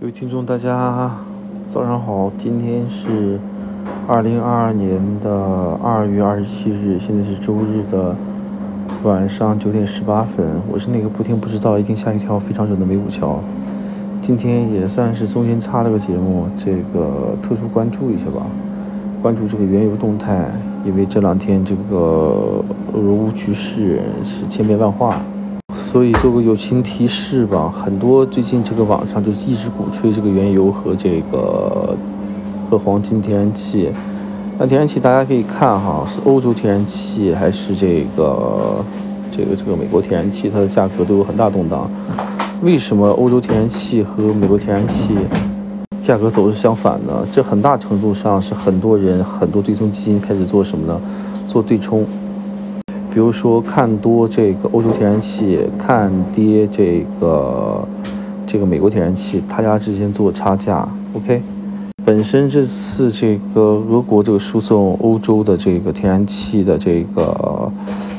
各位听众，大家早上好。今天是二零二二年的二月二十七日，现在是周日的晚上九点十八分。我是那个不听不知道，一听吓一跳，非常准的梅古桥。今天也算是中间插了个节目，这个特殊关注一下吧，关注这个原油动态，因为这两天这个俄乌局势是千变万化。所以做个友情提示吧，很多最近这个网上就一直鼓吹这个原油和这个和黄金、天然气。那天然气大家可以看哈，是欧洲天然气还是这个这个这个美国天然气，它的价格都有很大动荡。为什么欧洲天然气和美国天然气价格走势相反呢？这很大程度上是很多人很多对冲基金开始做什么呢？做对冲。比如说看多这个欧洲天然气，看跌这个这个美国天然气，他家之间做差价。OK，本身这次这个俄国这个输送欧洲的这个天然气的这个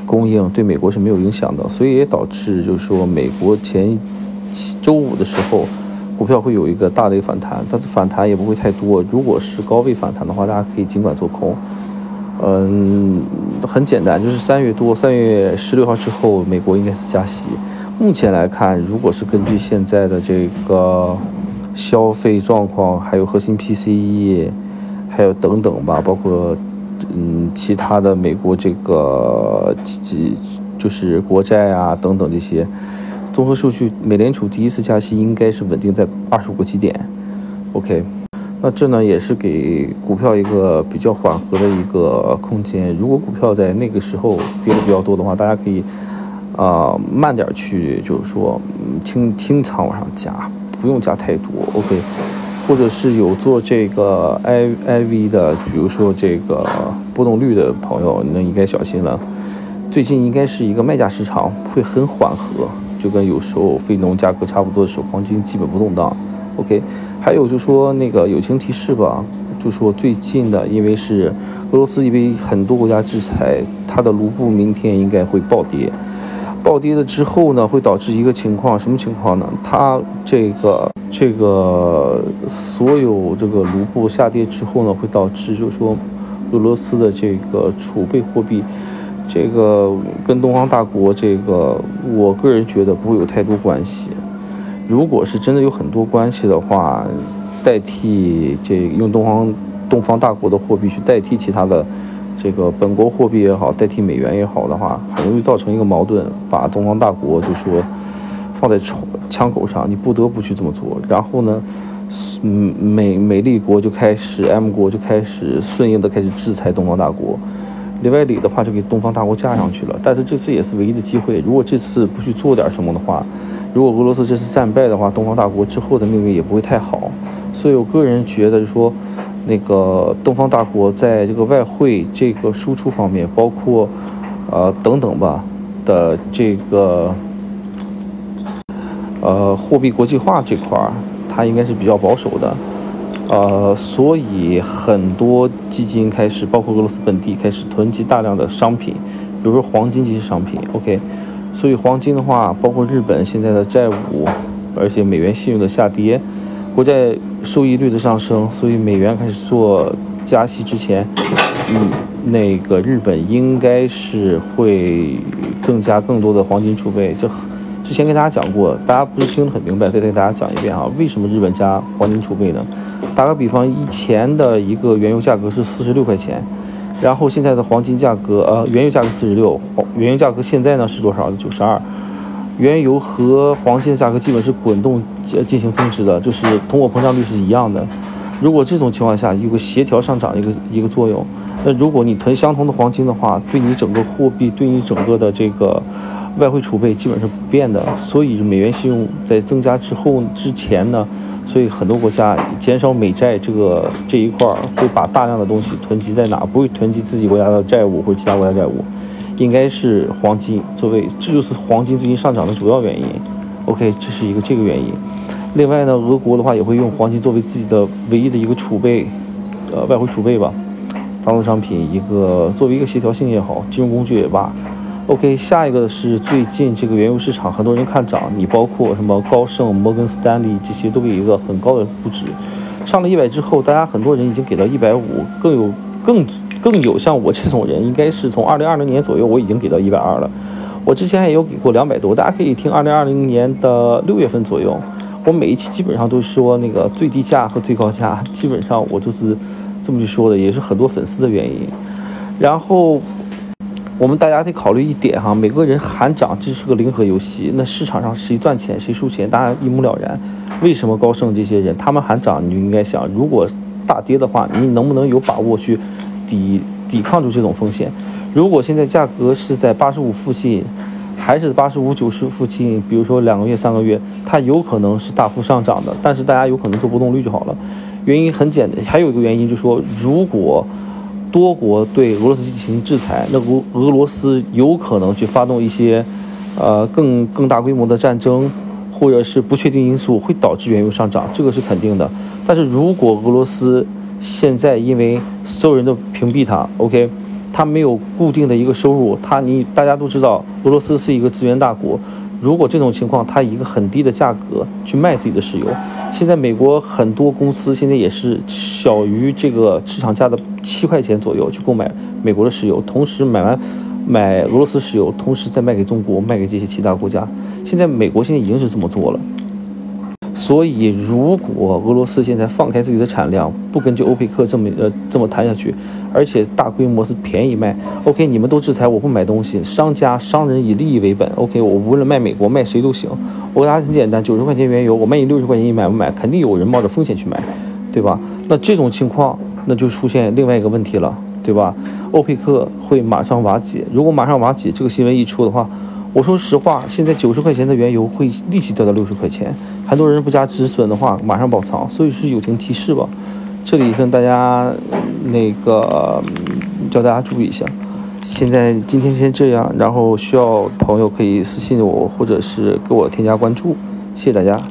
供应对美国是没有影响的，所以也导致就是说美国前周五的时候股票会有一个大的一个反弹，但是反弹也不会太多。如果是高位反弹的话，大家可以尽管做空。嗯，很简单，就是三月多，三月十六号之后，美国应该是加息。目前来看，如果是根据现在的这个消费状况，还有核心 PCE，还有等等吧，包括嗯其他的美国这个几就是国债啊等等这些综合数据，美联储第一次加息应该是稳定在二十五个基点。OK。那这呢也是给股票一个比较缓和的一个空间。如果股票在那个时候跌的比较多的话，大家可以啊慢点去，就是说清清仓往上加，不用加太多。OK，或者是有做这个 I I V 的，比如说这个波动率的朋友，那应该小心了。最近应该是一个卖价市场，会很缓和，就跟有时候非农价格差不多的时候，黄金基本不动荡。OK，还有就说那个友情提示吧，就说最近的，因为是俄罗斯因为很多国家制裁，它的卢布明天应该会暴跌，暴跌了之后呢，会导致一个情况，什么情况呢？它这个这个所有这个卢布下跌之后呢，会导致就说俄罗斯的这个储备货币，这个跟东方大国这个，我个人觉得不会有太多关系。如果是真的有很多关系的话，代替这用东方东方大国的货币去代替其他的这个本国货币也好，代替美元也好的话，很容易造成一个矛盾，把东方大国就说放在枪枪口上，你不得不去这么做。然后呢，美美利国就开始 M 国就开始顺应的开始制裁东方大国，里外里的话就给东方大国架上去了。但是这次也是唯一的机会，如果这次不去做点什么的话。如果俄罗斯这次战败的话，东方大国之后的命运也不会太好。所以我个人觉得，说那个东方大国在这个外汇这个输出方面，包括呃等等吧的这个呃货币国际化这块儿，它应该是比较保守的。呃，所以很多基金开始，包括俄罗斯本地开始囤积大量的商品，比如说黄金这些商品。OK。所以黄金的话，包括日本现在的债务，而且美元信用的下跌，国债收益率的上升，所以美元开始做加息之前，嗯，那个日本应该是会增加更多的黄金储备。这之前跟大家讲过，大家不是听得很明白，再跟大家讲一遍啊，为什么日本加黄金储备呢？打个比方，以前的一个原油价格是四十六块钱。然后现在的黄金价格，呃，原油价格四十六，黄原油价格现在呢是多少？九十二。原油和黄金的价格基本是滚动进行增值的，就是通货膨胀率是一样的。如果这种情况下有个协调上涨一个一个作用，那如果你囤相同的黄金的话，对你整个货币，对你整个的这个。外汇储备基本是不变的，所以美元信用在增加之后之前呢，所以很多国家减少美债这个这一块儿，会把大量的东西囤积在哪？不会囤积自己国家的债务或者其他国家债务，应该是黄金作为，这就是黄金最近上涨的主要原因。OK，这是一个这个原因。另外呢，俄国的话也会用黄金作为自己的唯一的一个储备，呃，外汇储备吧，大宗商品一个作为一个协调性也好，金融工具也罢。OK，下一个是最近这个原油市场很多人看涨，你包括什么高盛、摩根斯丹利这些都有一个很高的估值，上了一百之后，大家很多人已经给到一百五，更有更更有像我这种人，应该是从二零二零年左右我已经给到一百二了，我之前也有给过两百多，大家可以听二零二零年的六月份左右，我每一期基本上都说那个最低价和最高价，基本上我就是这么去说的，也是很多粉丝的原因，然后。我们大家得考虑一点哈，每个人喊涨这是个零和游戏，那市场上谁赚钱谁输钱，大家一目了然。为什么高盛这些人他们喊涨，你就应该想，如果大跌的话，你能不能有把握去抵抵抗住这种风险？如果现在价格是在八十五附近，还是八十五九十附近，比如说两个月三个月，它有可能是大幅上涨的，但是大家有可能做波动率就好了。原因很简单，还有一个原因就是说，如果多国对俄罗斯进行制裁，那俄俄罗斯有可能去发动一些，呃，更更大规模的战争，或者是不确定因素会导致原油上涨，这个是肯定的。但是如果俄罗斯现在因为所有人都屏蔽它，OK，它没有固定的一个收入，它你大家都知道，俄罗斯是一个资源大国。如果这种情况，他以一个很低的价格去卖自己的石油，现在美国很多公司现在也是小于这个市场价的七块钱左右去购买美国的石油，同时买完买俄罗斯石油，同时再卖给中国，卖给这些其他国家。现在美国现在已经是这么做了。所以，如果俄罗斯现在放开自己的产量，不跟着欧佩克这么呃这么谈下去，而且大规模是便宜卖，OK，你们都制裁我不买东西，商家商人以利益为本，OK，我无论卖美国卖谁都行。我答案很简单，九十块钱原油，我卖你六十块钱，你买不买？肯定有人冒着风险去买，对吧？那这种情况，那就出现另外一个问题了，对吧？欧佩克会马上瓦解，如果马上瓦解，这个新闻一出的话。我说实话，现在九十块钱的原油会立即掉到六十块钱，很多人不加止损的话，马上爆仓，所以是友情提示吧。这里跟大家那个叫大家注意一下。现在今天先这样，然后需要朋友可以私信我，或者是给我添加关注，谢谢大家。